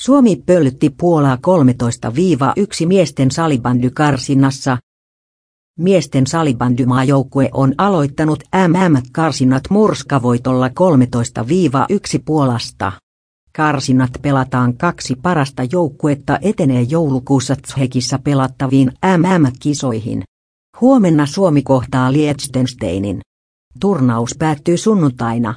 Suomi pöllytti Puolaa 13-1 miesten salibandykarsinnassa. Miesten salibandymaajoukkue on aloittanut MM-karsinnat murskavoitolla 13-1 Puolasta. Karsinnat pelataan kaksi parasta joukkuetta etenee joulukuussa Tshekissa pelattaviin MM-kisoihin. Huomenna Suomi kohtaa Liechtensteinin. Turnaus päättyy sunnuntaina.